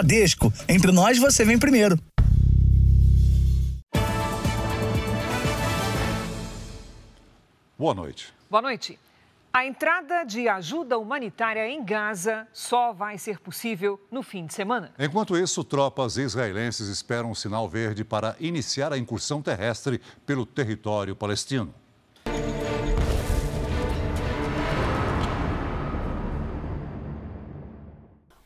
Bradesco. Entre nós, você vem primeiro. Boa noite. Boa noite. A entrada de ajuda humanitária em Gaza só vai ser possível no fim de semana. Enquanto isso, tropas israelenses esperam um sinal verde para iniciar a incursão terrestre pelo território palestino.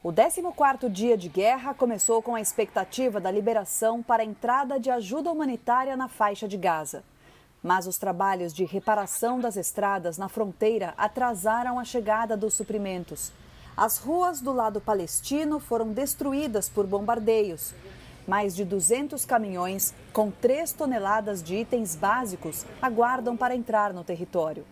O 14º dia de guerra começou com a expectativa da liberação para a entrada de ajuda humanitária na faixa de Gaza. Mas os trabalhos de reparação das estradas na fronteira atrasaram a chegada dos suprimentos. As ruas do lado palestino foram destruídas por bombardeios. Mais de 200 caminhões com 3 toneladas de itens básicos aguardam para entrar no território.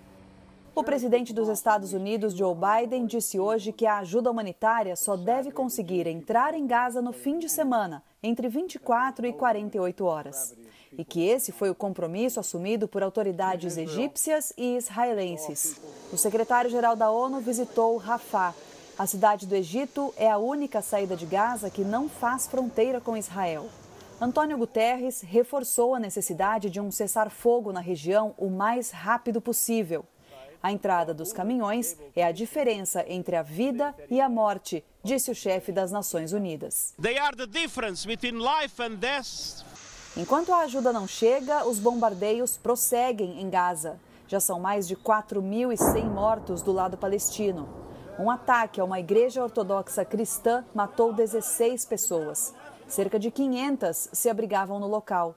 O presidente dos Estados Unidos, Joe Biden, disse hoje que a ajuda humanitária só deve conseguir entrar em Gaza no fim de semana, entre 24 e 48 horas e que esse foi o compromisso assumido por autoridades egípcias e israelenses. O secretário-geral da ONU visitou Rafah. A cidade do Egito é a única saída de Gaza que não faz fronteira com Israel. Antônio Guterres reforçou a necessidade de um cessar-fogo na região o mais rápido possível. A entrada dos caminhões é a diferença entre a vida e a morte, disse o chefe das Nações Unidas. They are the difference between life and death Enquanto a ajuda não chega, os bombardeios prosseguem em Gaza. Já são mais de 4.100 mortos do lado palestino. Um ataque a uma igreja ortodoxa cristã matou 16 pessoas. Cerca de 500 se abrigavam no local.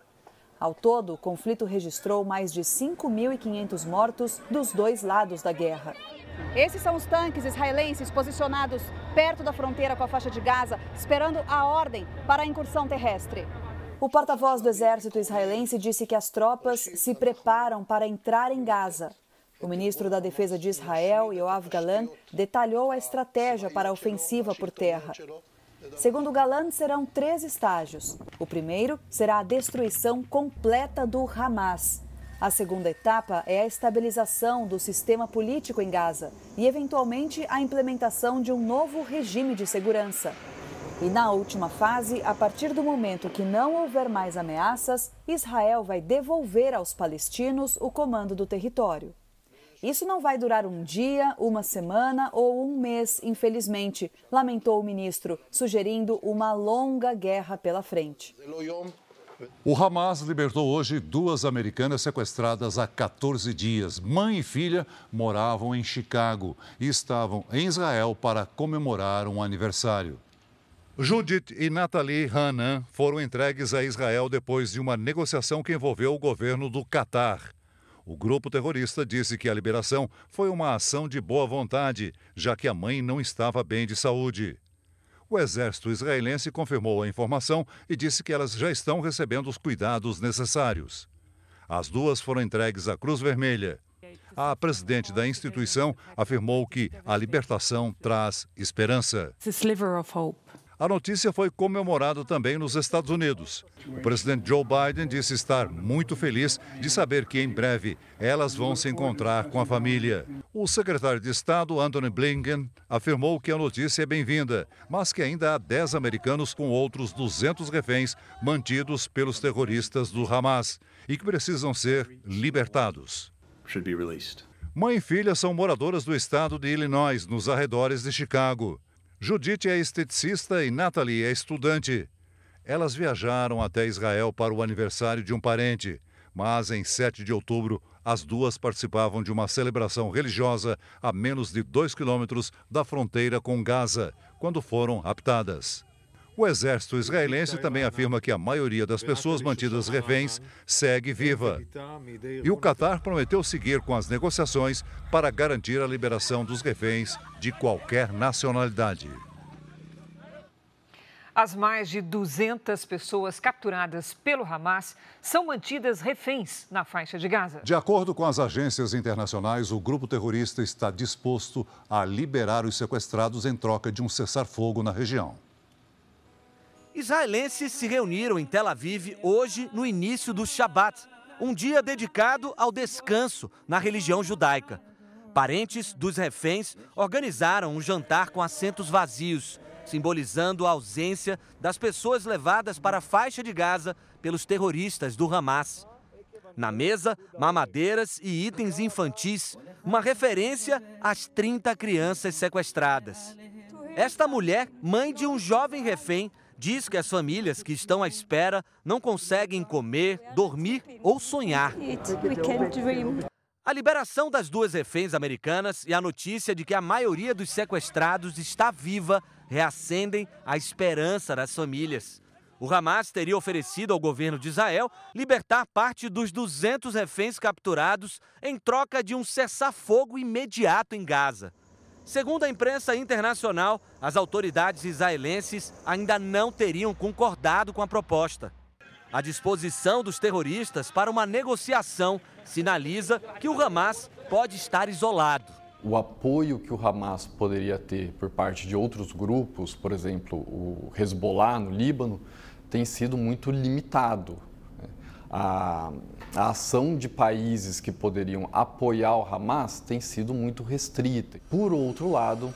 Ao todo, o conflito registrou mais de 5.500 mortos dos dois lados da guerra. Esses são os tanques israelenses posicionados perto da fronteira com a faixa de Gaza, esperando a ordem para a incursão terrestre. O porta-voz do exército israelense disse que as tropas se preparam para entrar em Gaza. O ministro da Defesa de Israel, Yoav Galan, detalhou a estratégia para a ofensiva por terra. Segundo Galan, serão três estágios. O primeiro será a destruição completa do Hamas. A segunda etapa é a estabilização do sistema político em Gaza e, eventualmente, a implementação de um novo regime de segurança. E na última fase, a partir do momento que não houver mais ameaças, Israel vai devolver aos palestinos o comando do território. Isso não vai durar um dia, uma semana ou um mês, infelizmente, lamentou o ministro, sugerindo uma longa guerra pela frente. O Hamas libertou hoje duas americanas sequestradas há 14 dias. Mãe e filha moravam em Chicago e estavam em Israel para comemorar um aniversário. Judith e Nathalie Hanan foram entregues a Israel depois de uma negociação que envolveu o governo do Catar. O grupo terrorista disse que a liberação foi uma ação de boa vontade, já que a mãe não estava bem de saúde. O exército israelense confirmou a informação e disse que elas já estão recebendo os cuidados necessários. As duas foram entregues à Cruz Vermelha. A presidente da instituição afirmou que a libertação traz esperança. A notícia foi comemorada também nos Estados Unidos. O presidente Joe Biden disse estar muito feliz de saber que em breve elas vão se encontrar com a família. O secretário de Estado, Anthony Blinken, afirmou que a notícia é bem-vinda, mas que ainda há 10 americanos com outros 200 reféns mantidos pelos terroristas do Hamas e que precisam ser libertados. Mãe e filha são moradoras do estado de Illinois, nos arredores de Chicago. Judite é esteticista e Natalie é estudante. Elas viajaram até Israel para o aniversário de um parente, mas em 7 de outubro as duas participavam de uma celebração religiosa a menos de dois quilômetros da fronteira com Gaza, quando foram raptadas. O exército israelense também afirma que a maioria das pessoas mantidas reféns segue viva. E o Catar prometeu seguir com as negociações para garantir a liberação dos reféns de qualquer nacionalidade. As mais de 200 pessoas capturadas pelo Hamas são mantidas reféns na faixa de Gaza. De acordo com as agências internacionais, o grupo terrorista está disposto a liberar os sequestrados em troca de um cessar-fogo na região. Israelenses se reuniram em Tel Aviv hoje no início do Shabat, um dia dedicado ao descanso na religião judaica. Parentes dos reféns organizaram um jantar com assentos vazios. simbolizando a ausência das pessoas levadas para a faixa de Gaza pelos terroristas do Hamas. Na mesa, mamadeiras e itens infantis, uma referência às 30 crianças sequestradas. Esta mulher, mãe de um jovem refém, diz que as famílias que estão à espera não conseguem comer, dormir ou sonhar. A liberação das duas reféns americanas e a notícia de que a maioria dos sequestrados está viva reacendem a esperança das famílias. O Hamas teria oferecido ao governo de Israel libertar parte dos 200 reféns capturados em troca de um cessar-fogo imediato em Gaza. Segundo a imprensa internacional, as autoridades israelenses ainda não teriam concordado com a proposta. A disposição dos terroristas para uma negociação sinaliza que o Hamas pode estar isolado. O apoio que o Hamas poderia ter por parte de outros grupos, por exemplo, o Hezbollah no Líbano, tem sido muito limitado. A, a, ação de países que poderiam apoiar o Hamas tem sido muito restrita. Por outro lado,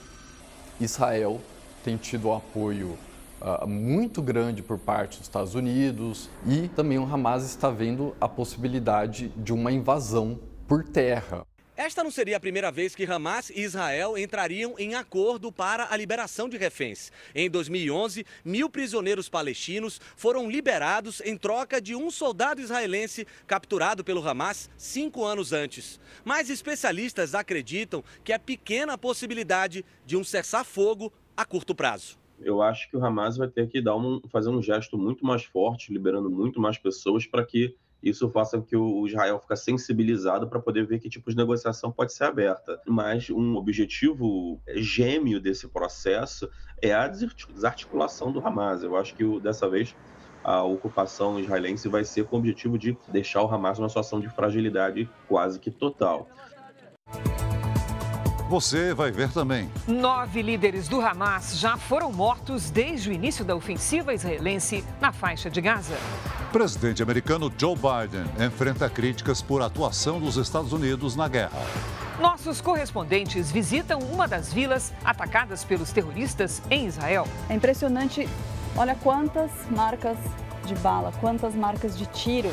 Israel tem tido um apoio uh, muito grande por parte dos Estados Unidos e também o Hamas está vendo a possibilidade de uma invasão por terra. Esta não seria a primeira vez que Hamas e Israel entrariam em acordo para a liberação de reféns. Em 2011, mil prisioneiros palestinos foram liberados em troca de um soldado israelense capturado pelo Hamas cinco anos antes. Mas especialistas acreditam que é pequena a possibilidade de um cessar-fogo a curto prazo. Eu acho que o Hamas vai ter que dar um, fazer um gesto muito mais forte, liberando muito mais pessoas para que isso faça com que o Israel fique sensibilizado para poder ver que tipo de negociação pode ser aberta. Mas um objetivo gêmeo desse processo é a desarticulação do Hamas. Eu acho que dessa vez a ocupação israelense vai ser com o objetivo de deixar o Hamas numa situação de fragilidade quase que total. Você vai ver também. Nove líderes do Hamas já foram mortos desde o início da ofensiva israelense na faixa de Gaza. Presidente americano Joe Biden enfrenta críticas por atuação dos Estados Unidos na guerra. Nossos correspondentes visitam uma das vilas atacadas pelos terroristas em Israel. É impressionante, olha quantas marcas de bala, quantas marcas de tiro.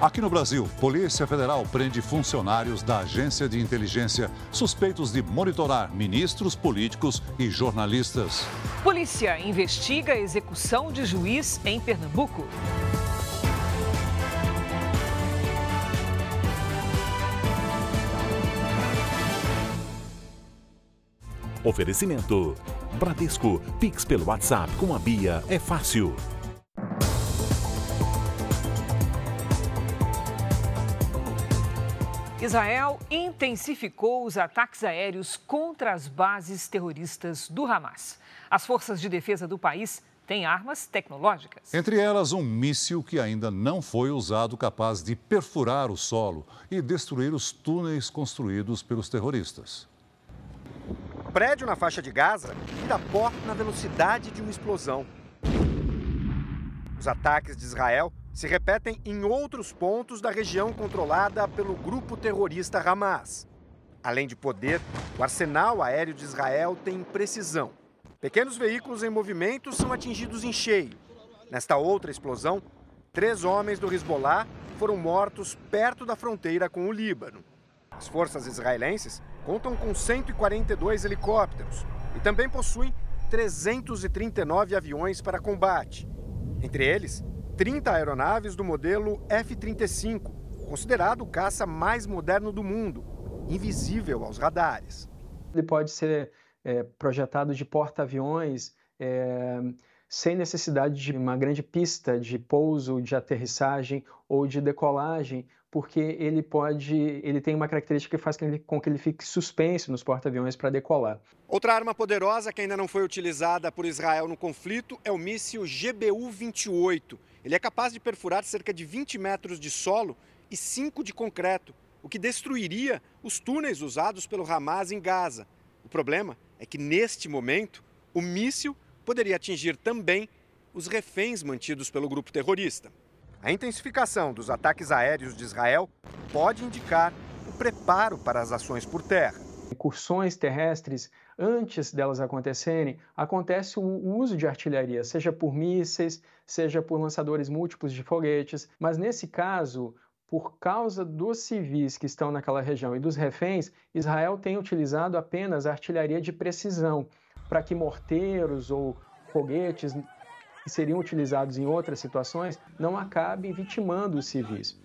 Aqui no Brasil, Polícia Federal prende funcionários da agência de inteligência suspeitos de monitorar ministros políticos e jornalistas. Polícia investiga a execução de juiz em Pernambuco. Oferecimento: Bradesco, Pix pelo WhatsApp com a Bia é fácil. Israel intensificou os ataques aéreos contra as bases terroristas do Hamas. As forças de defesa do país têm armas tecnológicas. Entre elas, um míssil que ainda não foi usado capaz de perfurar o solo e destruir os túneis construídos pelos terroristas. Prédio na faixa de Gaza dá pó na velocidade de uma explosão. Os ataques de Israel se repetem em outros pontos da região controlada pelo grupo terrorista Hamas. Além de poder, o arsenal aéreo de Israel tem precisão. Pequenos veículos em movimento são atingidos em cheio. Nesta outra explosão, três homens do Hezbollah foram mortos perto da fronteira com o Líbano. As forças israelenses contam com 142 helicópteros e também possuem 339 aviões para combate. Entre eles, 30 aeronaves do modelo F-35, considerado o caça mais moderno do mundo, invisível aos radares. Ele pode ser é, projetado de porta-aviões, é, sem necessidade de uma grande pista de pouso, de aterrissagem ou de decolagem, porque ele pode, ele tem uma característica que faz com que ele fique suspenso nos porta-aviões para decolar. Outra arma poderosa que ainda não foi utilizada por Israel no conflito é o míssil GBU-28. Ele é capaz de perfurar cerca de 20 metros de solo e 5 de concreto, o que destruiria os túneis usados pelo Hamas em Gaza. O problema é que neste momento o míssil poderia atingir também os reféns mantidos pelo grupo terrorista. A intensificação dos ataques aéreos de Israel pode indicar o preparo para as ações por terra. Incursões terrestres antes delas acontecerem, acontece o uso de artilharia, seja por mísseis, seja por lançadores múltiplos de foguetes, mas nesse caso, por causa dos civis que estão naquela região e dos reféns, Israel tem utilizado apenas artilharia de precisão, para que morteiros ou foguetes que seriam utilizados em outras situações não acabem vitimando os civis.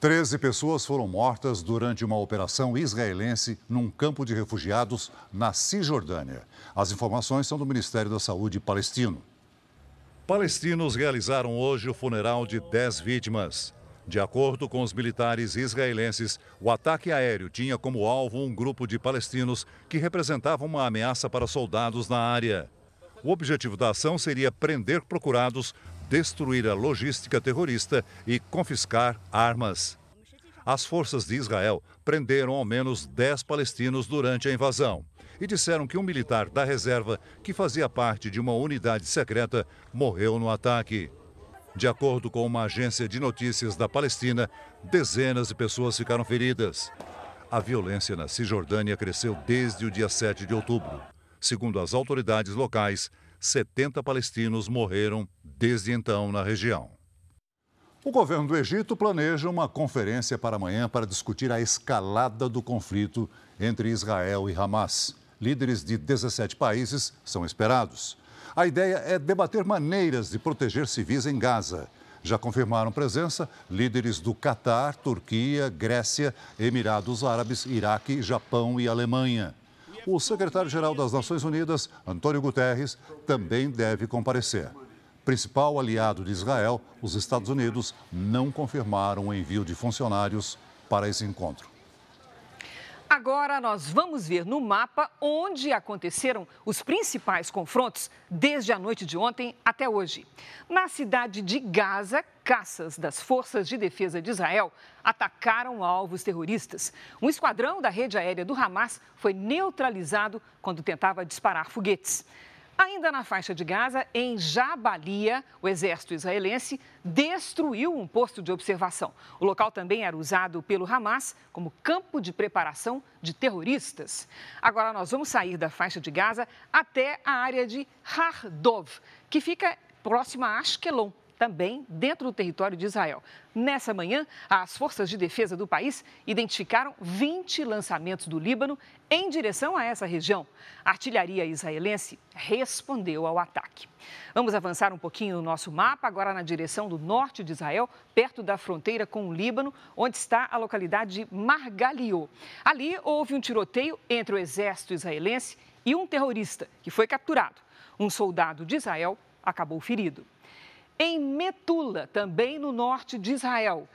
Treze pessoas foram mortas durante uma operação israelense num campo de refugiados na Cisjordânia. As informações são do Ministério da Saúde palestino. Palestinos realizaram hoje o funeral de dez vítimas. De acordo com os militares israelenses, o ataque aéreo tinha como alvo um grupo de palestinos que representavam uma ameaça para soldados na área. O objetivo da ação seria prender procurados destruir a logística terrorista e confiscar armas. As forças de Israel prenderam ao menos 10 palestinos durante a invasão e disseram que um militar da reserva, que fazia parte de uma unidade secreta, morreu no ataque. De acordo com uma agência de notícias da Palestina, dezenas de pessoas ficaram feridas. A violência na Cisjordânia cresceu desde o dia 7 de outubro. Segundo as autoridades locais, 70 palestinos morreram desde então na região. O governo do Egito planeja uma conferência para amanhã para discutir a escalada do conflito entre Israel e Hamas. Líderes de 17 países são esperados. A ideia é debater maneiras de proteger civis em Gaza. Já confirmaram presença líderes do Catar, Turquia, Grécia, Emirados Árabes, Iraque, Japão e Alemanha. O secretário-geral das Nações Unidas, Antônio Guterres, também deve comparecer. Principal aliado de Israel, os Estados Unidos não confirmaram o envio de funcionários para esse encontro. Agora nós vamos ver no mapa onde aconteceram os principais confrontos desde a noite de ontem até hoje. Na cidade de Gaza, caças das Forças de Defesa de Israel atacaram alvos terroristas. Um esquadrão da rede aérea do Hamas foi neutralizado quando tentava disparar foguetes. Ainda na faixa de Gaza, em Jabalia, o exército israelense destruiu um posto de observação. O local também era usado pelo Hamas como campo de preparação de terroristas. Agora nós vamos sair da faixa de Gaza até a área de Hardov, que fica próxima a Ashkelon também dentro do território de Israel. Nessa manhã, as forças de defesa do país identificaram 20 lançamentos do Líbano em direção a essa região. A artilharia israelense respondeu ao ataque. Vamos avançar um pouquinho no nosso mapa, agora na direção do norte de Israel, perto da fronteira com o Líbano, onde está a localidade de Margaliô. Ali houve um tiroteio entre o exército israelense e um terrorista que foi capturado. Um soldado de Israel acabou ferido. Em Metula, também no norte de Israel,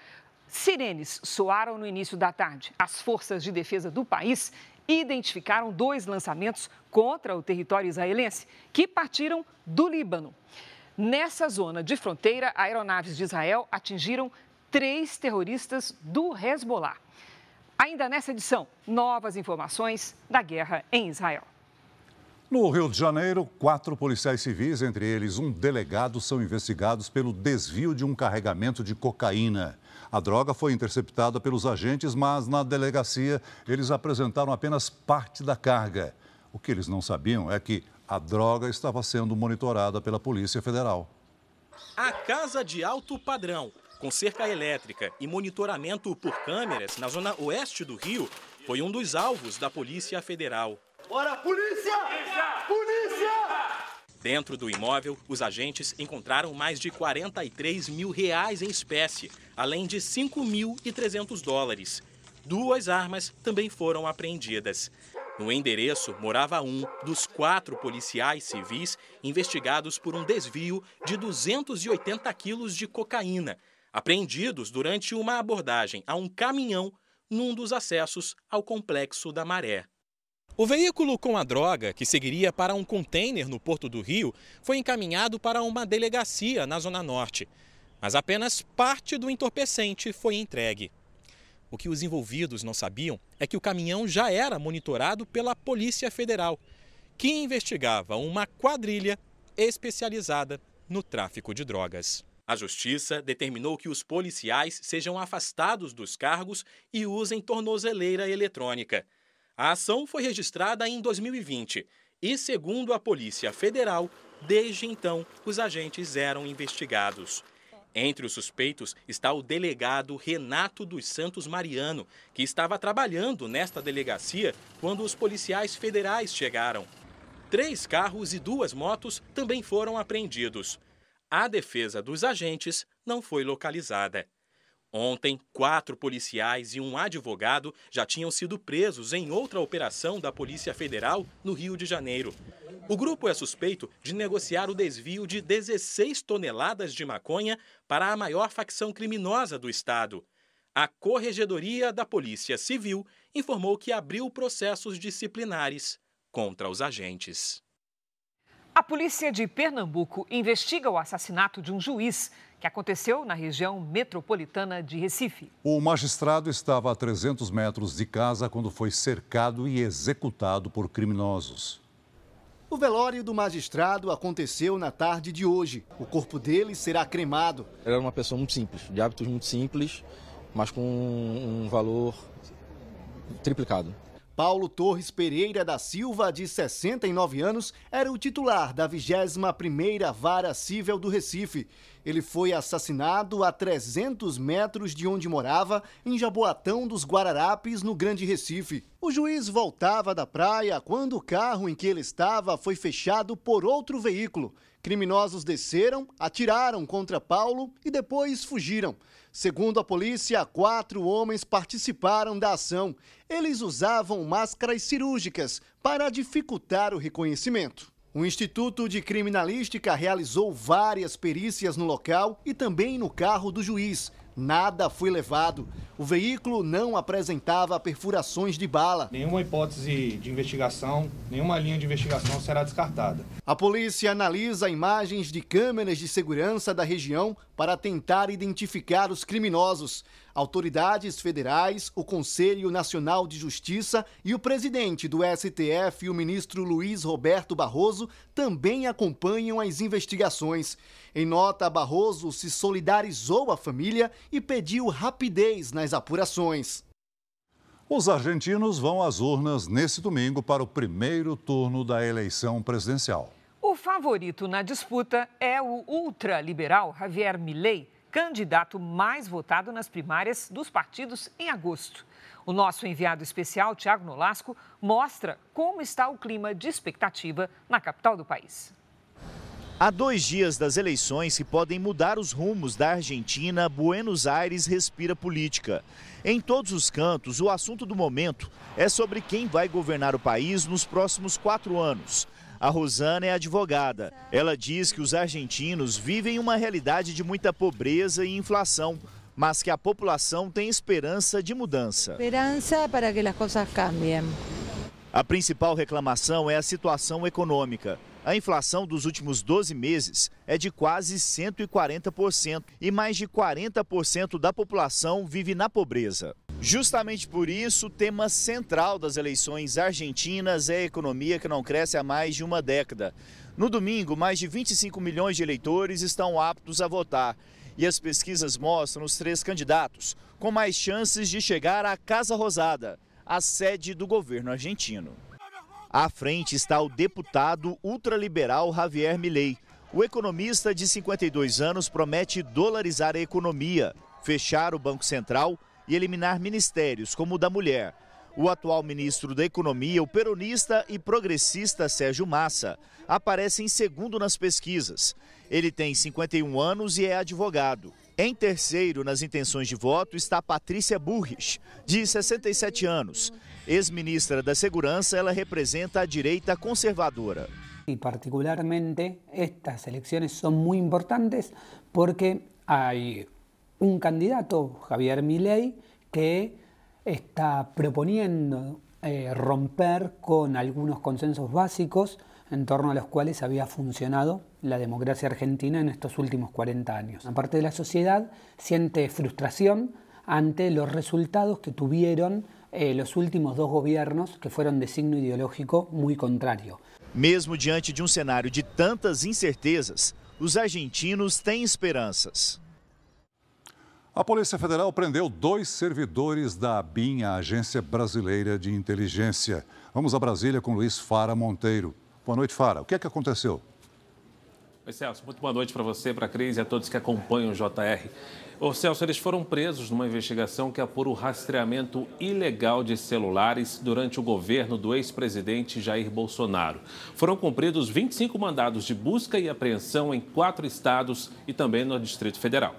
sirenes soaram no início da tarde. As forças de defesa do país identificaram dois lançamentos contra o território israelense que partiram do Líbano. Nessa zona de fronteira, aeronaves de Israel atingiram três terroristas do Hezbollah. Ainda nessa edição, novas informações da guerra em Israel. No Rio de Janeiro, quatro policiais civis, entre eles um delegado, são investigados pelo desvio de um carregamento de cocaína. A droga foi interceptada pelos agentes, mas na delegacia eles apresentaram apenas parte da carga. O que eles não sabiam é que a droga estava sendo monitorada pela Polícia Federal. A casa de alto padrão, com cerca elétrica e monitoramento por câmeras na zona oeste do Rio, foi um dos alvos da Polícia Federal. Bora, polícia! Polícia! Dentro do imóvel, os agentes encontraram mais de 43 mil reais em espécie, além de 5.300 dólares. Duas armas também foram apreendidas. No endereço morava um dos quatro policiais civis investigados por um desvio de 280 quilos de cocaína, apreendidos durante uma abordagem a um caminhão num dos acessos ao complexo da Maré. O veículo com a droga, que seguiria para um container no Porto do Rio, foi encaminhado para uma delegacia na Zona Norte. Mas apenas parte do entorpecente foi entregue. O que os envolvidos não sabiam é que o caminhão já era monitorado pela Polícia Federal, que investigava uma quadrilha especializada no tráfico de drogas. A Justiça determinou que os policiais sejam afastados dos cargos e usem tornozeleira eletrônica. A ação foi registrada em 2020 e, segundo a Polícia Federal, desde então os agentes eram investigados. Entre os suspeitos está o delegado Renato dos Santos Mariano, que estava trabalhando nesta delegacia quando os policiais federais chegaram. Três carros e duas motos também foram apreendidos. A defesa dos agentes não foi localizada. Ontem, quatro policiais e um advogado já tinham sido presos em outra operação da Polícia Federal no Rio de Janeiro. O grupo é suspeito de negociar o desvio de 16 toneladas de maconha para a maior facção criminosa do estado. A Corregedoria da Polícia Civil informou que abriu processos disciplinares contra os agentes. A polícia de Pernambuco investiga o assassinato de um juiz que aconteceu na região metropolitana de Recife. O magistrado estava a 300 metros de casa quando foi cercado e executado por criminosos. O velório do magistrado aconteceu na tarde de hoje. O corpo dele será cremado. Era uma pessoa muito simples, de hábitos muito simples, mas com um valor triplicado. Paulo Torres Pereira da Silva, de 69 anos, era o titular da 21ª Vara Cível do Recife. Ele foi assassinado a 300 metros de onde morava, em Jaboatão dos Guararapes, no Grande Recife. O juiz voltava da praia quando o carro em que ele estava foi fechado por outro veículo. Criminosos desceram, atiraram contra Paulo e depois fugiram. Segundo a polícia, quatro homens participaram da ação. Eles usavam máscaras cirúrgicas para dificultar o reconhecimento. O Instituto de Criminalística realizou várias perícias no local e também no carro do juiz. Nada foi levado. O veículo não apresentava perfurações de bala. Nenhuma hipótese de investigação, nenhuma linha de investigação será descartada. A polícia analisa imagens de câmeras de segurança da região para tentar identificar os criminosos. Autoridades federais, o Conselho Nacional de Justiça e o presidente do STF, o ministro Luiz Roberto Barroso, também acompanham as investigações. Em nota, Barroso se solidarizou à família e pediu rapidez nas apurações. Os argentinos vão às urnas nesse domingo para o primeiro turno da eleição presidencial. O favorito na disputa é o ultraliberal Javier Milei candidato mais votado nas primárias dos partidos em agosto. O nosso enviado especial, Tiago Nolasco, mostra como está o clima de expectativa na capital do país. Há dois dias das eleições que podem mudar os rumos da Argentina, Buenos Aires respira política. Em todos os cantos, o assunto do momento é sobre quem vai governar o país nos próximos quatro anos. A Rosana é advogada. Ela diz que os argentinos vivem uma realidade de muita pobreza e inflação, mas que a população tem esperança de mudança. Esperança para que as coisas cambiem. A principal reclamação é a situação econômica. A inflação dos últimos 12 meses é de quase 140% e mais de 40% da população vive na pobreza. Justamente por isso, o tema central das eleições argentinas é a economia que não cresce há mais de uma década. No domingo, mais de 25 milhões de eleitores estão aptos a votar. E as pesquisas mostram os três candidatos com mais chances de chegar à Casa Rosada, a sede do governo argentino. À frente está o deputado ultraliberal Javier Milei. O economista de 52 anos promete dolarizar a economia, fechar o Banco Central e eliminar ministérios como o da mulher. O atual ministro da Economia, o peronista e progressista Sérgio Massa, aparece em segundo nas pesquisas. Ele tem 51 anos e é advogado. Em terceiro nas intenções de voto está Patrícia Burrich, de 67 anos. Ex-ministra da Segurança, ela representa a direita conservadora. E particularmente estas eleições são muito importantes porque há un candidato, Javier Milei, que está proponiendo eh, romper con algunos consensos básicos en torno a los cuales había funcionado la democracia argentina en estos últimos 40 años. Una parte de la sociedad siente frustración ante los resultados que tuvieron eh, los últimos dos gobiernos que fueron de signo ideológico muy contrario. Mesmo diante de um cenário de tantas incertezas, os argentinos têm esperanças. A Polícia Federal prendeu dois servidores da ABIN, a Agência Brasileira de Inteligência. Vamos a Brasília com Luiz Fara Monteiro. Boa noite, Fara. O que é que aconteceu? Oi, Celso. Muito boa noite para você, para a Cris e a todos que acompanham o JR. Ô, Celso, eles foram presos numa investigação que apura o rastreamento ilegal de celulares durante o governo do ex-presidente Jair Bolsonaro. Foram cumpridos 25 mandados de busca e apreensão em quatro estados e também no Distrito Federal.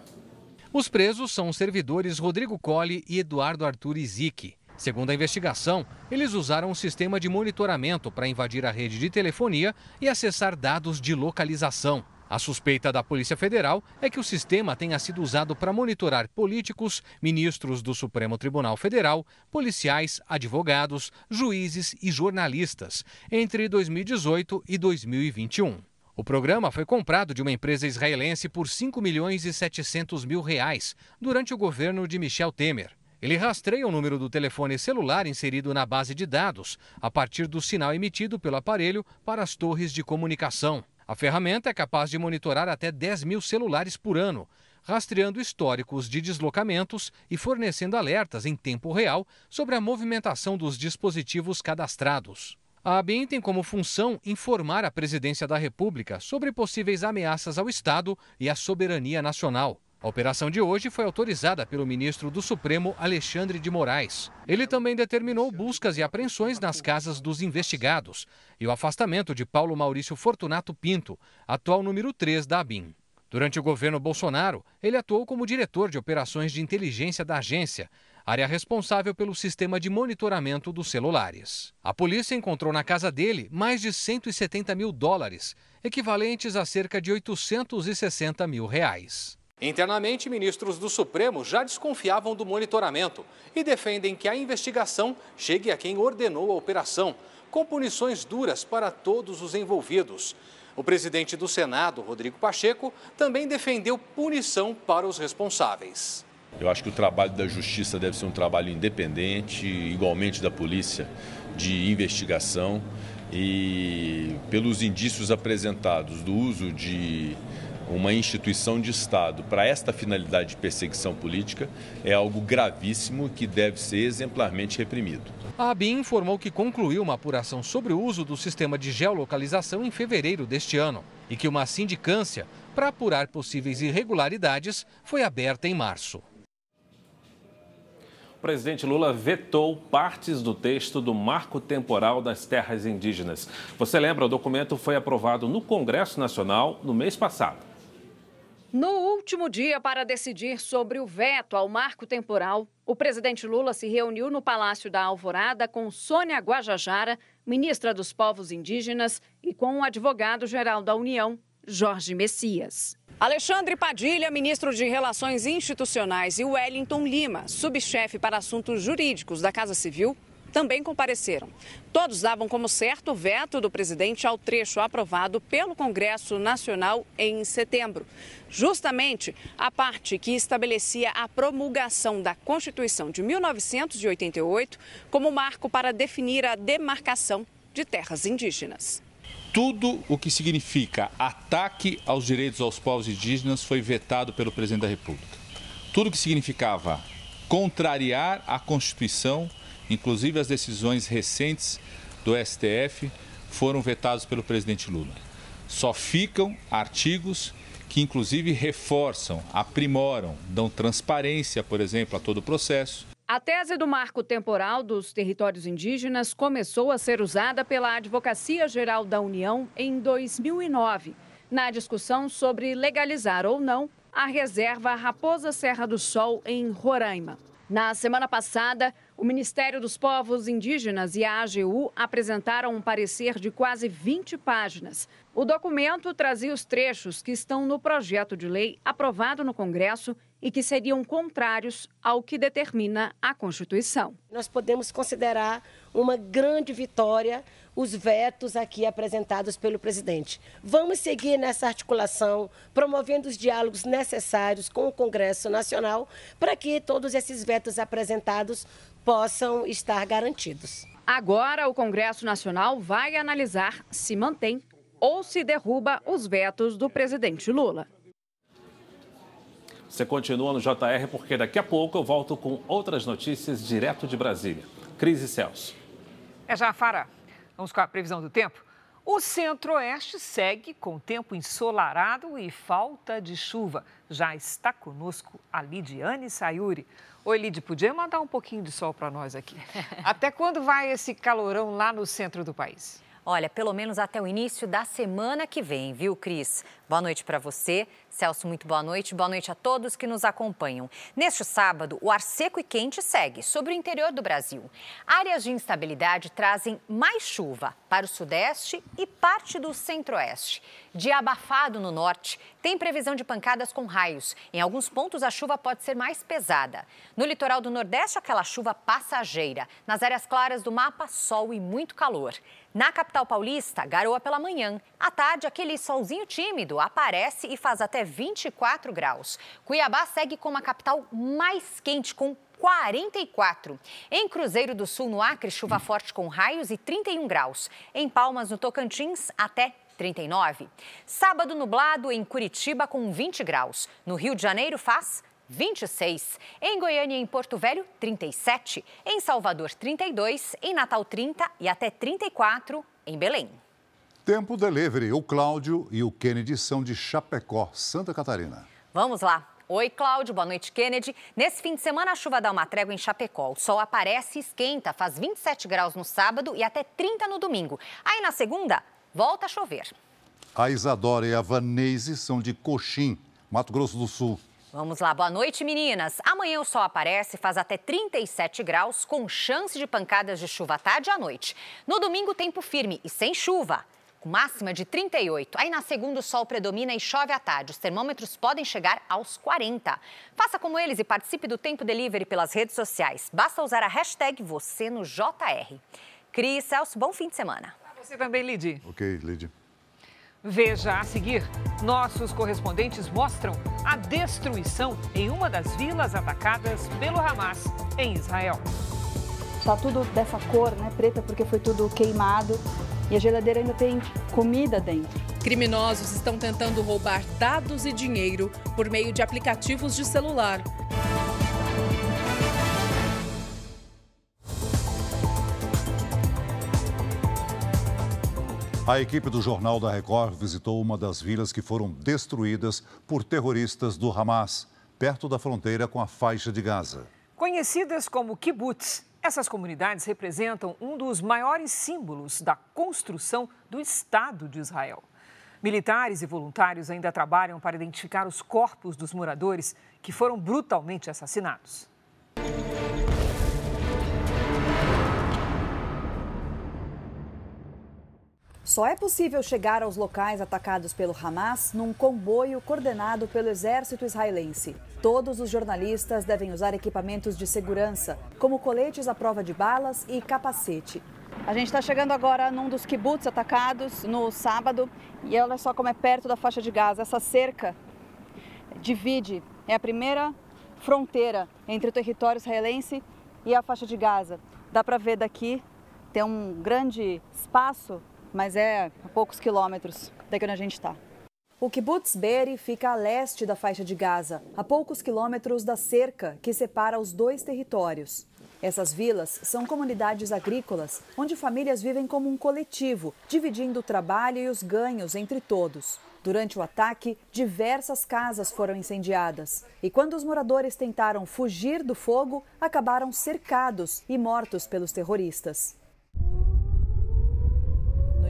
Os presos são os servidores Rodrigo Colli e Eduardo Arthur Izique. Segundo a investigação, eles usaram um sistema de monitoramento para invadir a rede de telefonia e acessar dados de localização. A suspeita da Polícia Federal é que o sistema tenha sido usado para monitorar políticos, ministros do Supremo Tribunal Federal, policiais, advogados, juízes e jornalistas entre 2018 e 2021. O programa foi comprado de uma empresa israelense por 5 milhões e 700 mil reais durante o governo de Michel Temer. Ele rastreia o número do telefone celular inserido na base de dados a partir do sinal emitido pelo aparelho para as torres de comunicação. A ferramenta é capaz de monitorar até 10 mil celulares por ano, rastreando históricos de deslocamentos e fornecendo alertas em tempo real sobre a movimentação dos dispositivos cadastrados. A ABIN tem como função informar a Presidência da República sobre possíveis ameaças ao Estado e à soberania nacional. A operação de hoje foi autorizada pelo ministro do Supremo Alexandre de Moraes. Ele também determinou buscas e apreensões nas casas dos investigados e o afastamento de Paulo Maurício Fortunato Pinto, atual número 3 da ABIN. Durante o governo Bolsonaro, ele atuou como diretor de operações de inteligência da agência, área responsável pelo sistema de monitoramento dos celulares. A polícia encontrou na casa dele mais de 170 mil dólares, equivalentes a cerca de 860 mil reais. Internamente, ministros do Supremo já desconfiavam do monitoramento e defendem que a investigação chegue a quem ordenou a operação, com punições duras para todos os envolvidos. O presidente do Senado, Rodrigo Pacheco, também defendeu punição para os responsáveis. Eu acho que o trabalho da justiça deve ser um trabalho independente, igualmente da polícia, de investigação. E pelos indícios apresentados do uso de uma instituição de Estado para esta finalidade de perseguição política, é algo gravíssimo que deve ser exemplarmente reprimido. A ABIN informou que concluiu uma apuração sobre o uso do sistema de geolocalização em fevereiro deste ano e que uma sindicância para apurar possíveis irregularidades foi aberta em março presidente Lula vetou partes do texto do Marco Temporal das Terras Indígenas. Você lembra, o documento foi aprovado no Congresso Nacional no mês passado. No último dia para decidir sobre o veto ao marco temporal, o presidente Lula se reuniu no Palácio da Alvorada com Sônia Guajajara, ministra dos Povos Indígenas, e com o advogado-geral da União, Jorge Messias. Alexandre Padilha, ministro de Relações Institucionais, e Wellington Lima, subchefe para assuntos jurídicos da Casa Civil, também compareceram. Todos davam como certo o veto do presidente ao trecho aprovado pelo Congresso Nacional em setembro. Justamente a parte que estabelecia a promulgação da Constituição de 1988 como marco para definir a demarcação de terras indígenas tudo o que significa ataque aos direitos aos povos indígenas foi vetado pelo presidente da República. Tudo que significava contrariar a Constituição, inclusive as decisões recentes do STF, foram vetados pelo presidente Lula. Só ficam artigos que, inclusive, reforçam, aprimoram, dão transparência, por exemplo, a todo o processo a tese do marco temporal dos territórios indígenas começou a ser usada pela Advocacia Geral da União em 2009, na discussão sobre legalizar ou não a reserva Raposa Serra do Sol em Roraima. Na semana passada, o Ministério dos Povos Indígenas e a AGU apresentaram um parecer de quase 20 páginas. O documento trazia os trechos que estão no projeto de lei aprovado no Congresso e que seriam contrários ao que determina a Constituição. Nós podemos considerar uma grande vitória os vetos aqui apresentados pelo presidente. Vamos seguir nessa articulação, promovendo os diálogos necessários com o Congresso Nacional para que todos esses vetos apresentados possam estar garantidos. Agora, o Congresso Nacional vai analisar se mantém ou se derruba os vetos do presidente Lula. Você continua no JR porque daqui a pouco eu volto com outras notícias direto de Brasília. Cris e Celso. É já, Fara. Vamos com a previsão do tempo? O centro-oeste segue com tempo ensolarado e falta de chuva. Já está conosco a Lidiane Sayuri. Oi, Lid, podia mandar um pouquinho de sol para nós aqui? Até quando vai esse calorão lá no centro do país? Olha, pelo menos até o início da semana que vem, viu, Cris? Boa noite para você. Celso, muito boa noite. Boa noite a todos que nos acompanham. Neste sábado, o ar seco e quente segue sobre o interior do Brasil. Áreas de instabilidade trazem mais chuva para o sudeste e parte do centro-oeste. Dia abafado no norte, tem previsão de pancadas com raios. Em alguns pontos, a chuva pode ser mais pesada. No litoral do nordeste, aquela chuva passageira. Nas áreas claras do mapa, sol e muito calor. Na capital paulista, garoa pela manhã. À tarde, aquele solzinho tímido aparece e faz até 24 graus. Cuiabá segue como a capital mais quente, com 44. Em Cruzeiro do Sul, no Acre, chuva forte com raios e 31 graus. Em Palmas, no Tocantins, até 39. Sábado nublado em Curitiba com 20 graus. No Rio de Janeiro faz 26. Em Goiânia e em Porto Velho, 37. Em Salvador, 32. Em Natal, 30 e até 34 em Belém. Tempo Delivery. O Cláudio e o Kennedy são de Chapecó, Santa Catarina. Vamos lá. Oi, Cláudio. Boa noite, Kennedy. Nesse fim de semana, a chuva dá uma trégua em Chapecó. O sol aparece e esquenta, faz 27 graus no sábado e até 30 no domingo. Aí na segunda, volta a chover. A Isadora e a Vanese são de Coxim, Mato Grosso do Sul. Vamos lá, boa noite, meninas. Amanhã o sol aparece, faz até 37 graus, com chance de pancadas de chuva à tarde e à noite. No domingo, tempo firme e sem chuva com máxima de 38. Aí na segunda o sol predomina e chove à tarde. Os termômetros podem chegar aos 40. Faça como eles e participe do Tempo Delivery pelas redes sociais. Basta usar a hashtag você no JR. Cris, Celso, bom fim de semana. Você também, Lid. Ok, Lid. Veja a seguir, nossos correspondentes mostram a destruição em uma das vilas atacadas pelo Hamas em Israel. Tá tudo dessa cor, né, preta, porque foi tudo queimado e a geladeira ainda tem comida dentro. Criminosos estão tentando roubar dados e dinheiro por meio de aplicativos de celular. A equipe do Jornal da Record visitou uma das vilas que foram destruídas por terroristas do Hamas, perto da fronteira com a faixa de Gaza. Conhecidas como kibbutz, essas comunidades representam um dos maiores símbolos da construção do Estado de Israel. Militares e voluntários ainda trabalham para identificar os corpos dos moradores que foram brutalmente assassinados. Só é possível chegar aos locais atacados pelo Hamas num comboio coordenado pelo exército israelense. Todos os jornalistas devem usar equipamentos de segurança, como coletes à prova de balas e capacete. A gente está chegando agora num dos kibbutz atacados no sábado e olha só como é perto da faixa de Gaza. Essa cerca divide, é a primeira fronteira entre o território israelense e a faixa de Gaza. Dá para ver daqui, tem um grande espaço mas é a poucos quilômetros daqui onde a gente está. O kibbutz Be'eri fica a leste da faixa de Gaza, a poucos quilômetros da cerca que separa os dois territórios. Essas vilas são comunidades agrícolas onde famílias vivem como um coletivo, dividindo o trabalho e os ganhos entre todos. Durante o ataque, diversas casas foram incendiadas. E quando os moradores tentaram fugir do fogo, acabaram cercados e mortos pelos terroristas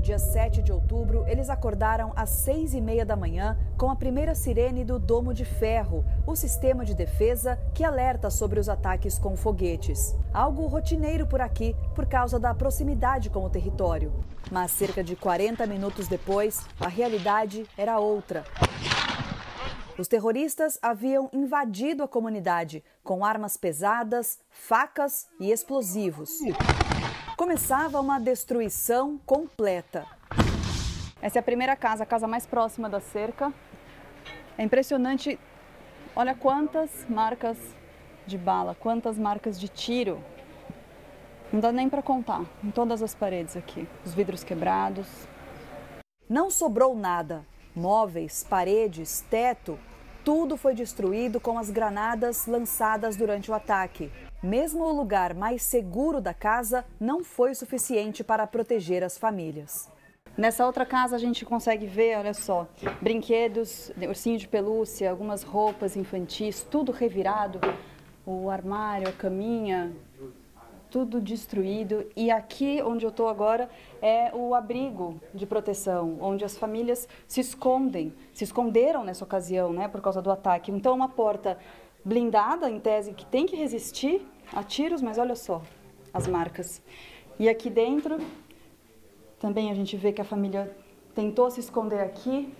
dia 7 de outubro, eles acordaram às seis e meia da manhã com a primeira sirene do Domo de Ferro, o sistema de defesa que alerta sobre os ataques com foguetes. Algo rotineiro por aqui por causa da proximidade com o território. Mas cerca de 40 minutos depois, a realidade era outra. Os terroristas haviam invadido a comunidade com armas pesadas, facas e explosivos começava uma destruição completa. Essa é a primeira casa, a casa mais próxima da cerca. É impressionante, olha quantas marcas de bala, quantas marcas de tiro. Não dá nem para contar, em todas as paredes aqui, os vidros quebrados. Não sobrou nada. Móveis, paredes, teto, tudo foi destruído com as granadas lançadas durante o ataque. Mesmo o lugar mais seguro da casa não foi suficiente para proteger as famílias. Nessa outra casa a gente consegue ver, olha só, brinquedos, ursinho de pelúcia, algumas roupas infantis, tudo revirado, o armário, a caminha, tudo destruído. E aqui onde eu estou agora é o abrigo de proteção, onde as famílias se escondem, se esconderam nessa ocasião, né, por causa do ataque. Então uma porta blindada, em tese, que tem que resistir a tiros, mas olha só as marcas. E aqui dentro também a gente vê que a família tentou se esconder aqui.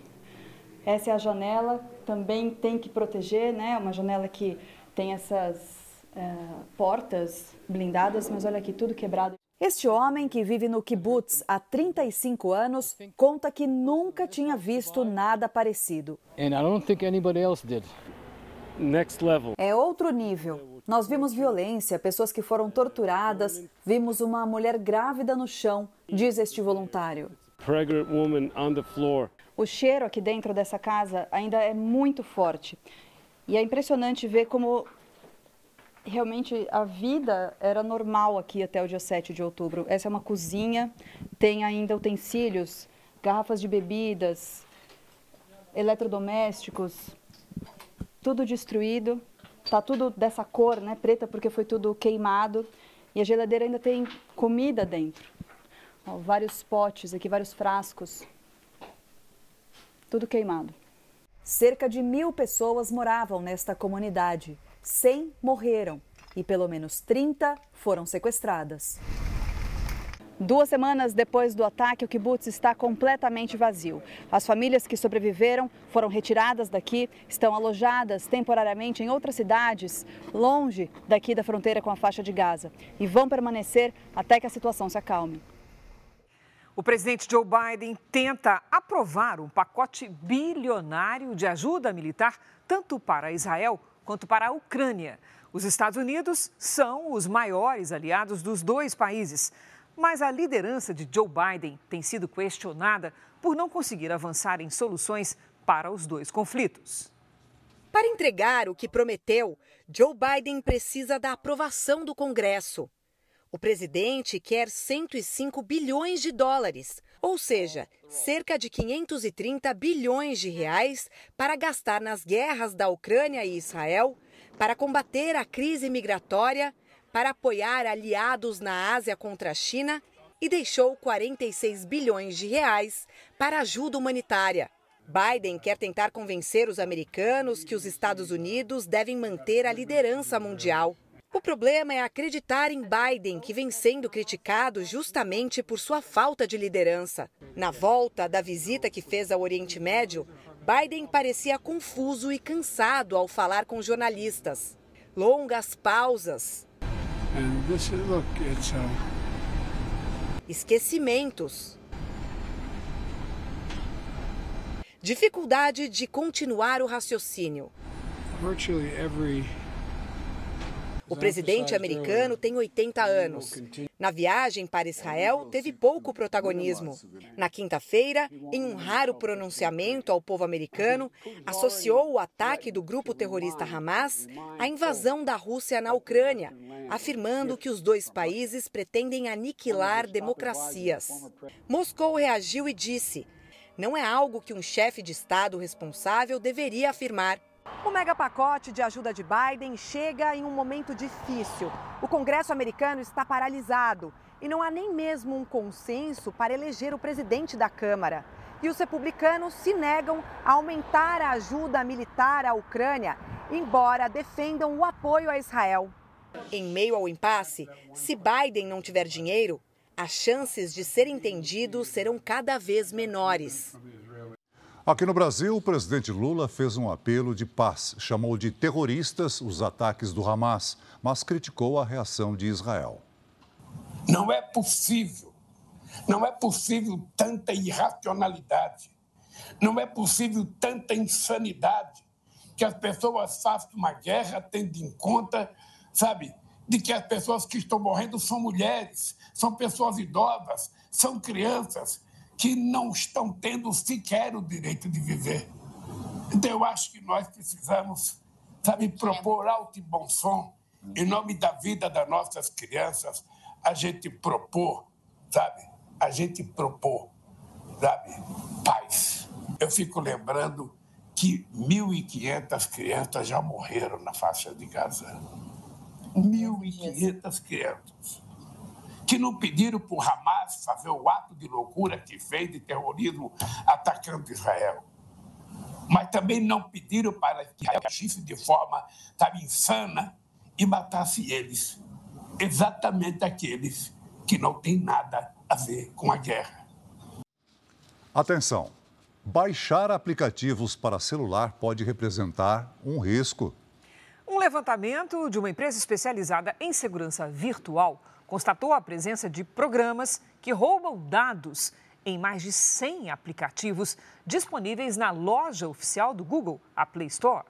Essa é a janela, também tem que proteger, né? Uma janela que tem essas é, portas blindadas, mas olha aqui, tudo quebrado. Este homem, que vive no kibbutz há 35 anos, conta que nunca tinha visto nada parecido. É outro nível. Nós vimos violência, pessoas que foram torturadas, vimos uma mulher grávida no chão, diz este voluntário. O cheiro aqui dentro dessa casa ainda é muito forte. E é impressionante ver como realmente a vida era normal aqui até o dia 7 de outubro. Essa é uma cozinha, tem ainda utensílios, garrafas de bebidas, eletrodomésticos, tudo destruído. Tá tudo dessa cor, né, preta, porque foi tudo queimado. E a geladeira ainda tem comida dentro. Ó, vários potes aqui, vários frascos. Tudo queimado. Cerca de mil pessoas moravam nesta comunidade. 100 morreram e pelo menos 30 foram sequestradas. Duas semanas depois do ataque, o kibbutz está completamente vazio. As famílias que sobreviveram foram retiradas daqui, estão alojadas temporariamente em outras cidades, longe daqui da fronteira com a faixa de Gaza, e vão permanecer até que a situação se acalme. O presidente Joe Biden tenta aprovar um pacote bilionário de ajuda militar tanto para Israel quanto para a Ucrânia. Os Estados Unidos são os maiores aliados dos dois países. Mas a liderança de Joe Biden tem sido questionada por não conseguir avançar em soluções para os dois conflitos. Para entregar o que prometeu, Joe Biden precisa da aprovação do Congresso. O presidente quer 105 bilhões de dólares, ou seja, cerca de 530 bilhões de reais para gastar nas guerras da Ucrânia e Israel, para combater a crise migratória para apoiar aliados na Ásia contra a China e deixou 46 bilhões de reais para ajuda humanitária. Biden quer tentar convencer os americanos que os Estados Unidos devem manter a liderança mundial. O problema é acreditar em Biden, que vem sendo criticado justamente por sua falta de liderança. Na volta da visita que fez ao Oriente Médio, Biden parecia confuso e cansado ao falar com jornalistas. Longas pausas, This, look, uh... Esquecimentos. Dificuldade de continuar o raciocínio. Virtually every o presidente americano tem 80 anos. Na viagem para Israel, teve pouco protagonismo. Na quinta-feira, em um raro pronunciamento ao povo americano, associou o ataque do grupo terrorista Hamas à invasão da Rússia na Ucrânia, afirmando que os dois países pretendem aniquilar democracias. Moscou reagiu e disse: não é algo que um chefe de Estado responsável deveria afirmar. O mega pacote de ajuda de Biden chega em um momento difícil. O Congresso americano está paralisado e não há nem mesmo um consenso para eleger o presidente da Câmara. E os republicanos se negam a aumentar a ajuda militar à Ucrânia, embora defendam o apoio a Israel. Em meio ao impasse, se Biden não tiver dinheiro, as chances de ser entendido serão cada vez menores. Aqui no Brasil, o presidente Lula fez um apelo de paz. Chamou de terroristas os ataques do Hamas, mas criticou a reação de Israel. Não é possível, não é possível tanta irracionalidade, não é possível tanta insanidade que as pessoas façam uma guerra tendo em conta, sabe, de que as pessoas que estão morrendo são mulheres, são pessoas idosas, são crianças, que não estão tendo sequer o direito de viver. Então, eu acho que nós precisamos, sabe, propor alto e bom som, em nome da vida das nossas crianças, a gente propor, sabe? A gente propor, sabe? Paz. Eu fico lembrando que 1.500 crianças já morreram na faixa de Gaza. 1.500 crianças que não pediram para o Hamas fazer o ato de loucura que fez de terrorismo atacando Israel. Mas também não pediram para que Israel agisse de forma sabe, insana e matasse eles. Exatamente aqueles que não têm nada a ver com a guerra. Atenção! Baixar aplicativos para celular pode representar um risco. Um levantamento de uma empresa especializada em segurança virtual constatou a presença de programas que roubam dados em mais de 100 aplicativos disponíveis na loja oficial do Google, a Play Store.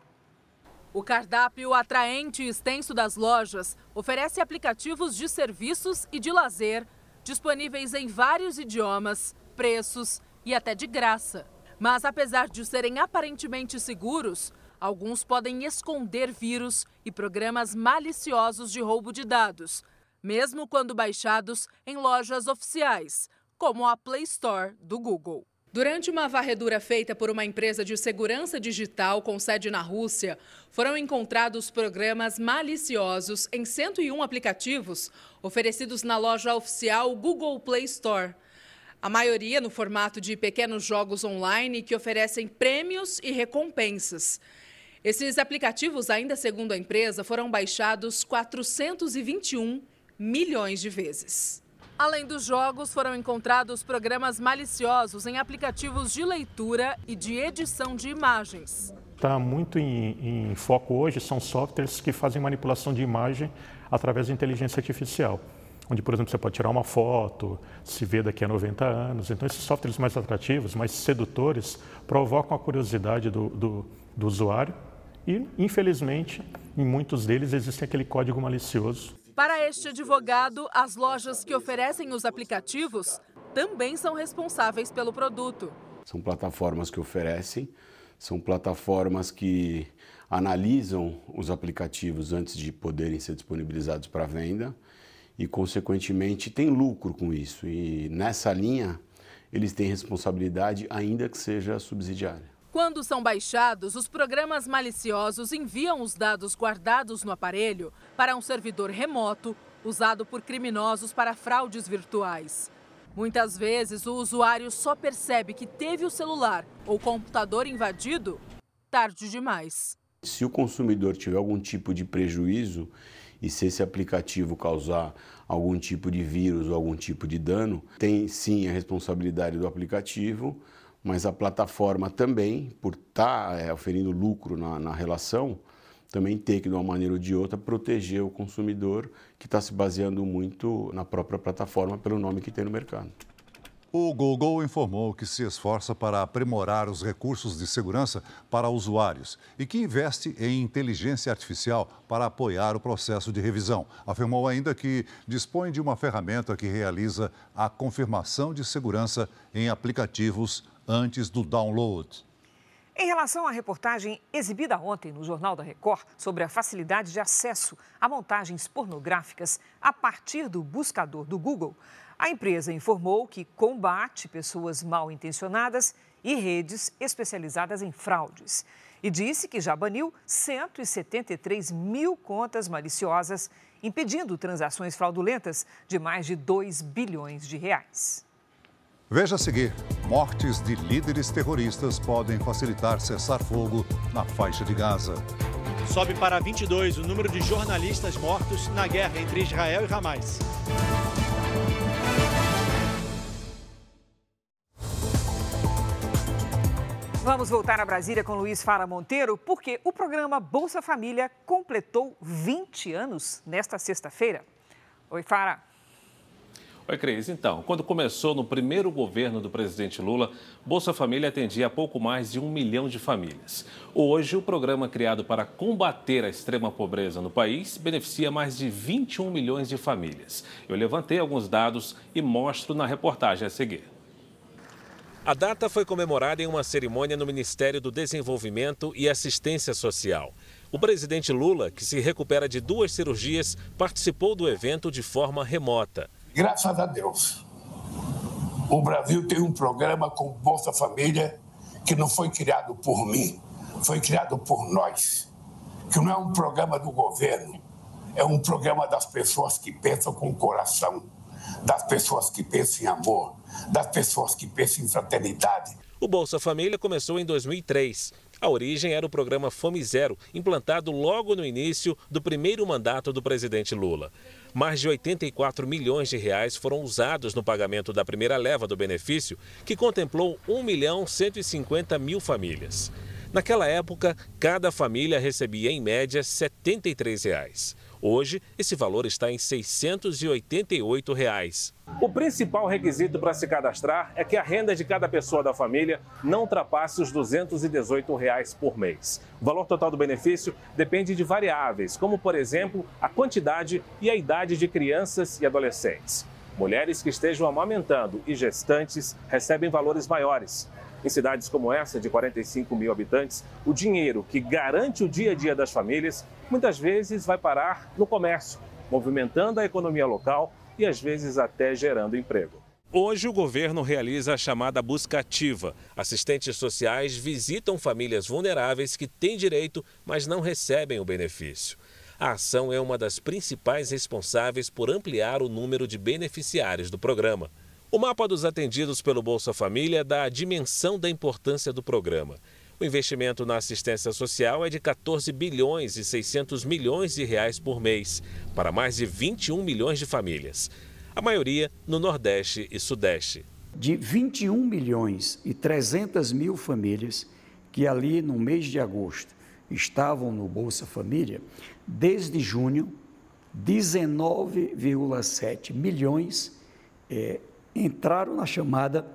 O cardápio atraente e extenso das lojas oferece aplicativos de serviços e de lazer disponíveis em vários idiomas, preços e até de graça. Mas apesar de serem aparentemente seguros, alguns podem esconder vírus e programas maliciosos de roubo de dados, mesmo quando baixados em lojas oficiais, como a Play Store do Google. Durante uma varredura feita por uma empresa de segurança digital com sede na Rússia, foram encontrados programas maliciosos em 101 aplicativos oferecidos na loja oficial Google Play Store. A maioria no formato de pequenos jogos online que oferecem prêmios e recompensas. Esses aplicativos, ainda segundo a empresa, foram baixados 421 milhões de vezes. Além dos jogos, foram encontrados programas maliciosos em aplicativos de leitura e de edição de imagens. Está muito em, em, foco hoje são softwares que fazem manipulação de imagem através de inteligência artificial. Onde, por exemplo, você pode tirar uma foto, se vê daqui a 90 anos. Então, esses softwares mais atrativos, mais sedutores, provocam a curiosidade do, do, do usuário e, infelizmente, em muitos deles existe aquele código malicioso para este advogado, as lojas que oferecem os aplicativos também são responsáveis pelo produto. São plataformas que oferecem, são plataformas que analisam os aplicativos antes de poderem ser disponibilizados para venda e, consequentemente, tem lucro com isso. E nessa linha, eles têm responsabilidade, ainda que seja subsidiária. Quando são baixados, os programas maliciosos enviam os dados guardados no aparelho para um servidor remoto usado por criminosos para fraudes virtuais. Muitas vezes, o usuário só percebe que teve o celular ou computador invadido tarde demais. Se o consumidor tiver algum tipo de prejuízo e se esse aplicativo causar algum tipo de vírus ou algum tipo de dano, tem sim a responsabilidade do aplicativo mas a plataforma também, por estar tá, é, oferindo lucro na, na relação, também tem que, de uma maneira ou de outra, proteger o consumidor que está se baseando muito na própria plataforma pelo nome que tem no mercado. O Google informou que se esforça para aprimorar os recursos de segurança para usuários e que investe em inteligência artificial para apoiar o processo de revisão. Afirmou ainda que dispõe de uma ferramenta que realiza a confirmação de segurança em aplicativos antes do download. Em relação à reportagem exibida ontem no Jornal da Record sobre a facilidade de acesso a montagens pornográficas a partir do buscador do Google, a empresa informou que combate pessoas mal intencionadas e redes especializadas em fraudes. E disse que já baniu 173 mil contas maliciosas, impedindo transações fraudulentas de mais de 2 bilhões de reais. Veja a seguir: mortes de líderes terroristas podem facilitar cessar fogo na faixa de Gaza. Sobe para 22 o número de jornalistas mortos na guerra entre Israel e Hamas. Vamos voltar a Brasília com Luiz Fara Monteiro, porque o programa Bolsa Família completou 20 anos nesta sexta-feira. Oi, Fara. Oi, Cris. Então, quando começou no primeiro governo do presidente Lula, Bolsa Família atendia pouco mais de um milhão de famílias. Hoje, o programa criado para combater a extrema pobreza no país beneficia mais de 21 milhões de famílias. Eu levantei alguns dados e mostro na reportagem a seguir. A data foi comemorada em uma cerimônia no Ministério do Desenvolvimento e Assistência Social. O presidente Lula, que se recupera de duas cirurgias, participou do evento de forma remota. Graças a Deus, o Brasil tem um programa com Bolsa Família que não foi criado por mim, foi criado por nós. Que não é um programa do governo, é um programa das pessoas que pensam com o coração, das pessoas que pensam em amor, das pessoas que pensam em fraternidade. O Bolsa Família começou em 2003. A origem era o programa Fome Zero, implantado logo no início do primeiro mandato do presidente Lula. Mais de 84 milhões de reais foram usados no pagamento da primeira leva do benefício, que contemplou 1 milhão 150 mil famílias. Naquela época, cada família recebia em média 73 reais. Hoje, esse valor está em 688 reais. O principal requisito para se cadastrar é que a renda de cada pessoa da família não ultrapasse os 218 reais por mês. O valor total do benefício depende de variáveis, como, por exemplo, a quantidade e a idade de crianças e adolescentes. Mulheres que estejam amamentando e gestantes recebem valores maiores. Em cidades como essa, de 45 mil habitantes, o dinheiro que garante o dia a dia das famílias muitas vezes vai parar no comércio, movimentando a economia local e às vezes até gerando emprego. Hoje, o governo realiza a chamada busca ativa. Assistentes sociais visitam famílias vulneráveis que têm direito, mas não recebem o benefício. A ação é uma das principais responsáveis por ampliar o número de beneficiários do programa. O mapa dos atendidos pelo Bolsa Família dá a dimensão da importância do programa. O investimento na assistência social é de 14 bilhões e 600 milhões de reais por mês, para mais de 21 milhões de famílias. A maioria no Nordeste e Sudeste. De 21 milhões e 300 mil famílias que ali no mês de agosto estavam no Bolsa Família, desde junho, 19,7 milhões é, entraram na chamada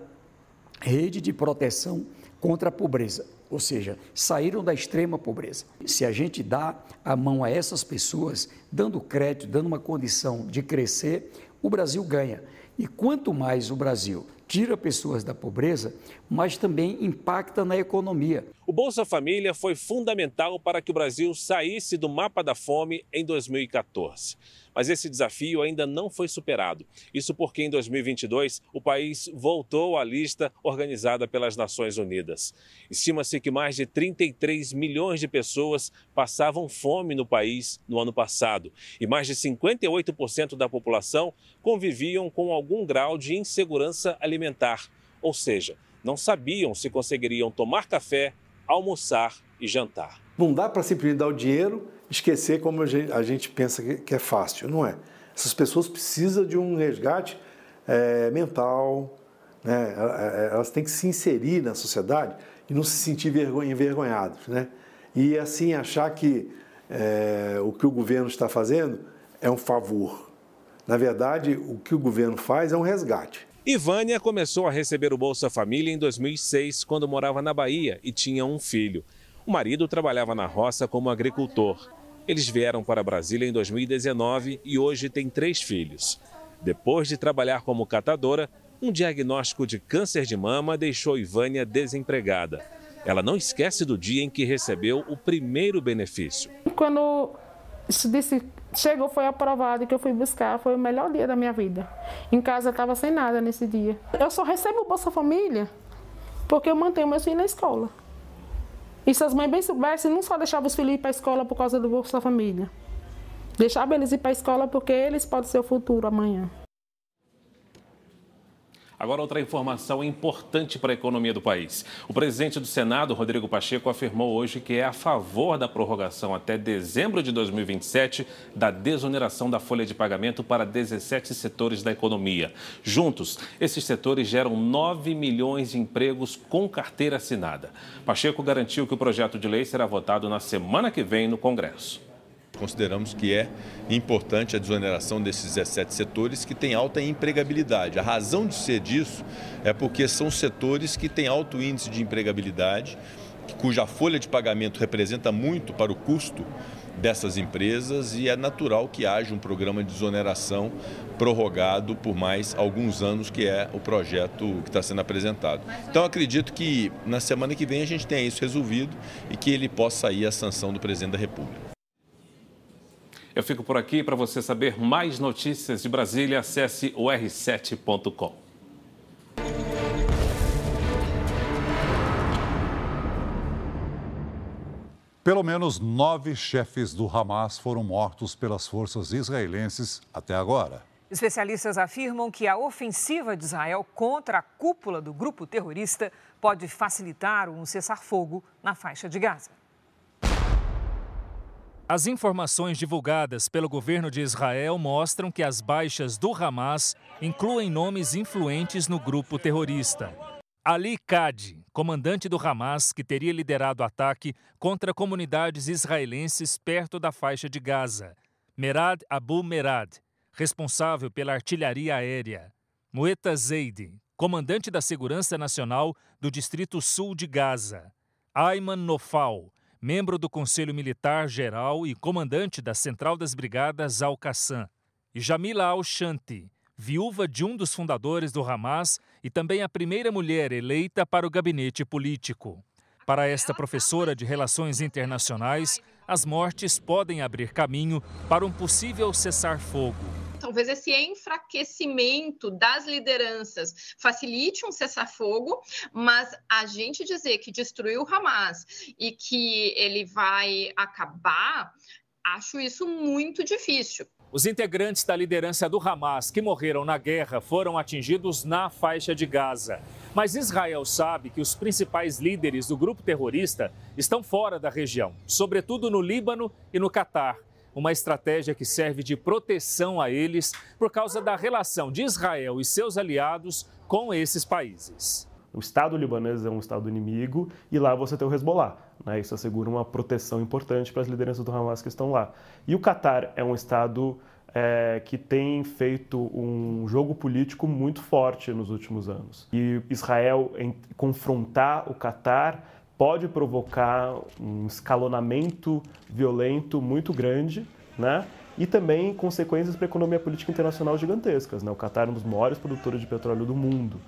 rede de proteção contra a pobreza, ou seja, saíram da extrema pobreza. Se a gente dá a mão a essas pessoas, dando crédito, dando uma condição de crescer, o Brasil ganha. E quanto mais o Brasil tira pessoas da pobreza, mas também impacta na economia. O Bolsa Família foi fundamental para que o Brasil saísse do mapa da fome em 2014. Mas esse desafio ainda não foi superado. Isso porque em 2022 o país voltou à lista organizada pelas Nações Unidas. Estima-se que mais de 33 milhões de pessoas passavam fome no país no ano passado e mais de 58% da população conviviam com algum grau de insegurança alimentar, ou seja, não sabiam se conseguiriam tomar café, almoçar e jantar. Não dá para simplesmente dar o dinheiro esquecer como a gente, pensa que, que, é fácil. Não é. Essas pessoas precisam de um resgate é, mental, né? É, é, elas têm que se inserir na sociedade e não se sentir envergonhadas. Né? E assim achar que é, o que o governo está fazendo é um favor. Na verdade, o que o governo faz é um resgate. Ivânia começou a receber o Bolsa Família em 2006, quando morava na Bahia e tinha um filho. O marido trabalhava na roça como agricultor. Eles vieram para Brasília em 2019 e hoje têm três filhos. Depois de trabalhar como catadora, um diagnóstico de câncer de mama deixou Ivânia desempregada. Ela não esquece do dia em que recebeu o primeiro benefício. Quando disse, chegou, foi aprovado e que eu fui buscar, foi o melhor dia da minha vida. Em casa eu estava sem nada nesse dia. Eu só recebo o Bolsa Família porque eu mantenho meus filhos na escola. E se as mães bem soubessem, não só deixavam os filhos ir para a escola por causa do Bolsa Família. Deixava eles ir para a escola porque eles podem ser o futuro amanhã. Agora, outra informação importante para a economia do país. O presidente do Senado, Rodrigo Pacheco, afirmou hoje que é a favor da prorrogação até dezembro de 2027 da desoneração da folha de pagamento para 17 setores da economia. Juntos, esses setores geram 9 milhões de empregos com carteira assinada. Pacheco garantiu que o projeto de lei será votado na semana que vem no Congresso. Consideramos que é importante a desoneração desses 17 setores que têm alta empregabilidade. A razão de ser disso é porque são setores que têm alto índice de empregabilidade, cuja folha de pagamento representa muito para o custo dessas empresas e é natural que haja um programa de desoneração prorrogado por mais alguns anos, que é o projeto que está sendo apresentado. Então, acredito que na semana que vem a gente tenha isso resolvido e que ele possa sair a sanção do presidente da República. Eu fico por aqui. Para você saber mais notícias de Brasília, acesse o r7.com. Pelo menos nove chefes do Hamas foram mortos pelas forças israelenses até agora. Especialistas afirmam que a ofensiva de Israel contra a cúpula do grupo terrorista pode facilitar um cessar-fogo na faixa de Gaza. As informações divulgadas pelo governo de Israel mostram que as baixas do Hamas incluem nomes influentes no grupo terrorista. Ali Kadi, comandante do Hamas, que teria liderado o ataque contra comunidades israelenses perto da faixa de Gaza. Merad Abu Merad, responsável pela artilharia aérea. Mueta Zeid, comandante da Segurança Nacional do Distrito Sul de Gaza. Ayman Nofal, membro do Conselho Militar Geral e comandante da Central das Brigadas Al-Qassam, e Jamila Al-Shanti, viúva de um dos fundadores do Hamas e também a primeira mulher eleita para o gabinete político. Para esta professora de Relações Internacionais, as mortes podem abrir caminho para um possível cessar-fogo talvez esse enfraquecimento das lideranças facilite um cessar-fogo, mas a gente dizer que destruiu o Hamas e que ele vai acabar, acho isso muito difícil. Os integrantes da liderança do Hamas que morreram na guerra foram atingidos na faixa de Gaza. Mas Israel sabe que os principais líderes do grupo terrorista estão fora da região, sobretudo no Líbano e no Catar uma estratégia que serve de proteção a eles por causa da relação de Israel e seus aliados com esses países. O Estado libanês é um Estado inimigo e lá você tem o Hezbollah. Né? Isso assegura uma proteção importante para as lideranças do Hamas que estão lá. E o Catar é um Estado é, que tem feito um jogo político muito forte nos últimos anos. E Israel em, confrontar o Catar pode provocar um escalonamento violento muito grande, né? E também consequências para a economia política internacional gigantescas. Né? O Catar é um dos maiores produtores de petróleo do mundo.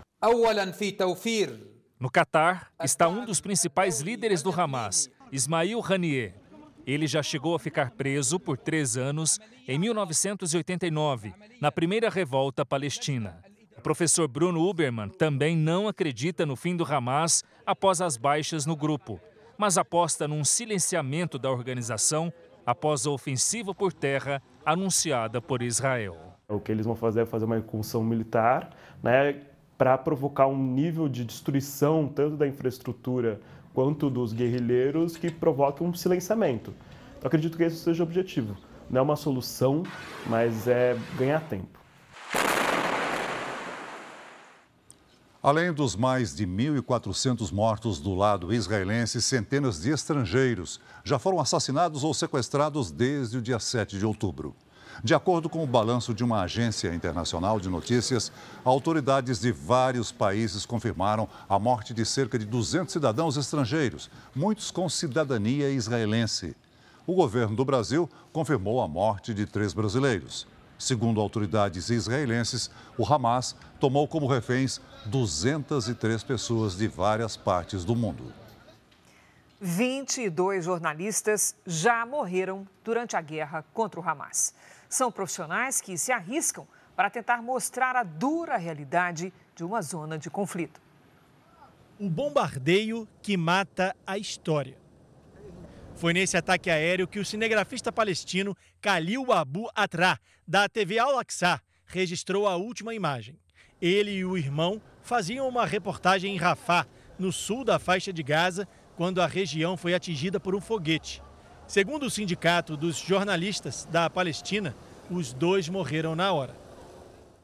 No Catar está um dos principais líderes do Hamas, Ismail Haniyeh. Ele já chegou a ficar preso por três anos em 1989, na primeira revolta palestina professor Bruno Uberman também não acredita no fim do Hamas após as baixas no grupo, mas aposta num silenciamento da organização após a ofensiva por terra anunciada por Israel. O que eles vão fazer é fazer uma incursão militar, né, para provocar um nível de destruição tanto da infraestrutura quanto dos guerrilheiros que provoque um silenciamento. Eu acredito que esse seja o objetivo. Não é uma solução, mas é ganhar tempo. Além dos mais de 1.400 mortos do lado israelense, centenas de estrangeiros já foram assassinados ou sequestrados desde o dia 7 de outubro. De acordo com o balanço de uma agência internacional de notícias, autoridades de vários países confirmaram a morte de cerca de 200 cidadãos estrangeiros, muitos com cidadania israelense. O governo do Brasil confirmou a morte de três brasileiros. Segundo autoridades israelenses, o Hamas tomou como reféns 203 pessoas de várias partes do mundo. 22 jornalistas já morreram durante a guerra contra o Hamas. São profissionais que se arriscam para tentar mostrar a dura realidade de uma zona de conflito. Um bombardeio que mata a história. Foi nesse ataque aéreo que o cinegrafista palestino Khalil Abu Atra, da TV Al-Aqsa, registrou a última imagem. Ele e o irmão faziam uma reportagem em Rafah, no sul da faixa de Gaza, quando a região foi atingida por um foguete. Segundo o sindicato dos jornalistas da Palestina, os dois morreram na hora.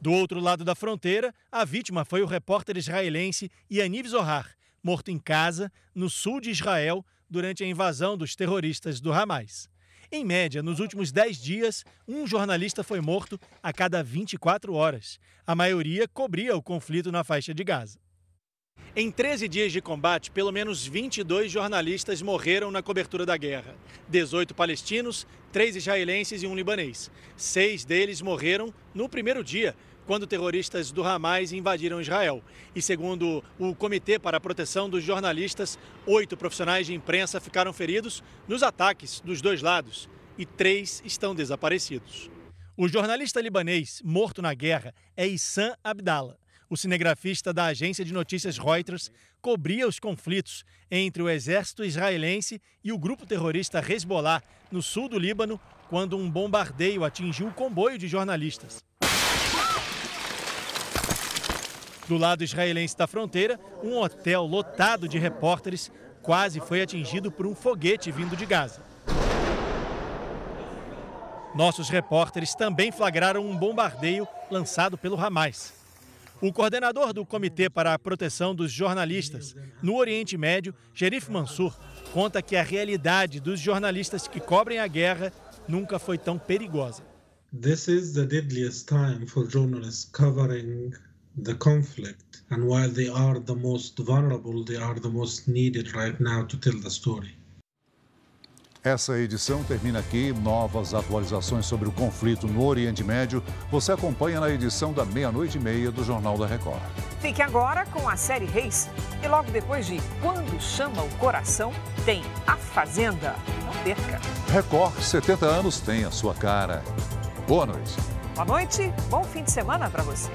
Do outro lado da fronteira, a vítima foi o repórter israelense Yaniv Zohar, morto em casa, no sul de Israel, durante a invasão dos terroristas do Hamas. Em média, nos últimos 10 dias, um jornalista foi morto a cada 24 horas. A maioria cobria o conflito na faixa de Gaza. Em 13 dias de combate, pelo menos 22 jornalistas morreram na cobertura da guerra. 18 palestinos, 3 israelenses e um libanês. Seis deles morreram no primeiro dia, quando terroristas do Hamas invadiram Israel. E segundo o Comitê para a Proteção dos Jornalistas, oito profissionais de imprensa ficaram feridos nos ataques dos dois lados e três estão desaparecidos. O jornalista libanês morto na guerra é Issam Abdallah. O cinegrafista da agência de notícias Reuters cobria os conflitos entre o exército israelense e o grupo terrorista Hezbollah no sul do Líbano, quando um bombardeio atingiu o comboio de jornalistas. Do lado israelense da fronteira, um hotel lotado de repórteres quase foi atingido por um foguete vindo de Gaza. Nossos repórteres também flagraram um bombardeio lançado pelo Hamas. O coordenador do Comitê para a Proteção dos Jornalistas no Oriente Médio, Sherif Mansur, conta que a realidade dos jornalistas que cobrem a guerra nunca foi tão perigosa. This is the deadliest time for journalists covering the conflict. And while they are the most vulnerable, they are the most needed right now to tell the story. Essa edição termina aqui. Novas atualizações sobre o conflito no Oriente Médio você acompanha na edição da meia-noite e meia do Jornal da Record. Fique agora com a série Reis. E logo depois de Quando Chama o Coração, tem A Fazenda. Não perca. Record 70 anos tem a sua cara. Boa noite. Boa noite, bom fim de semana para você.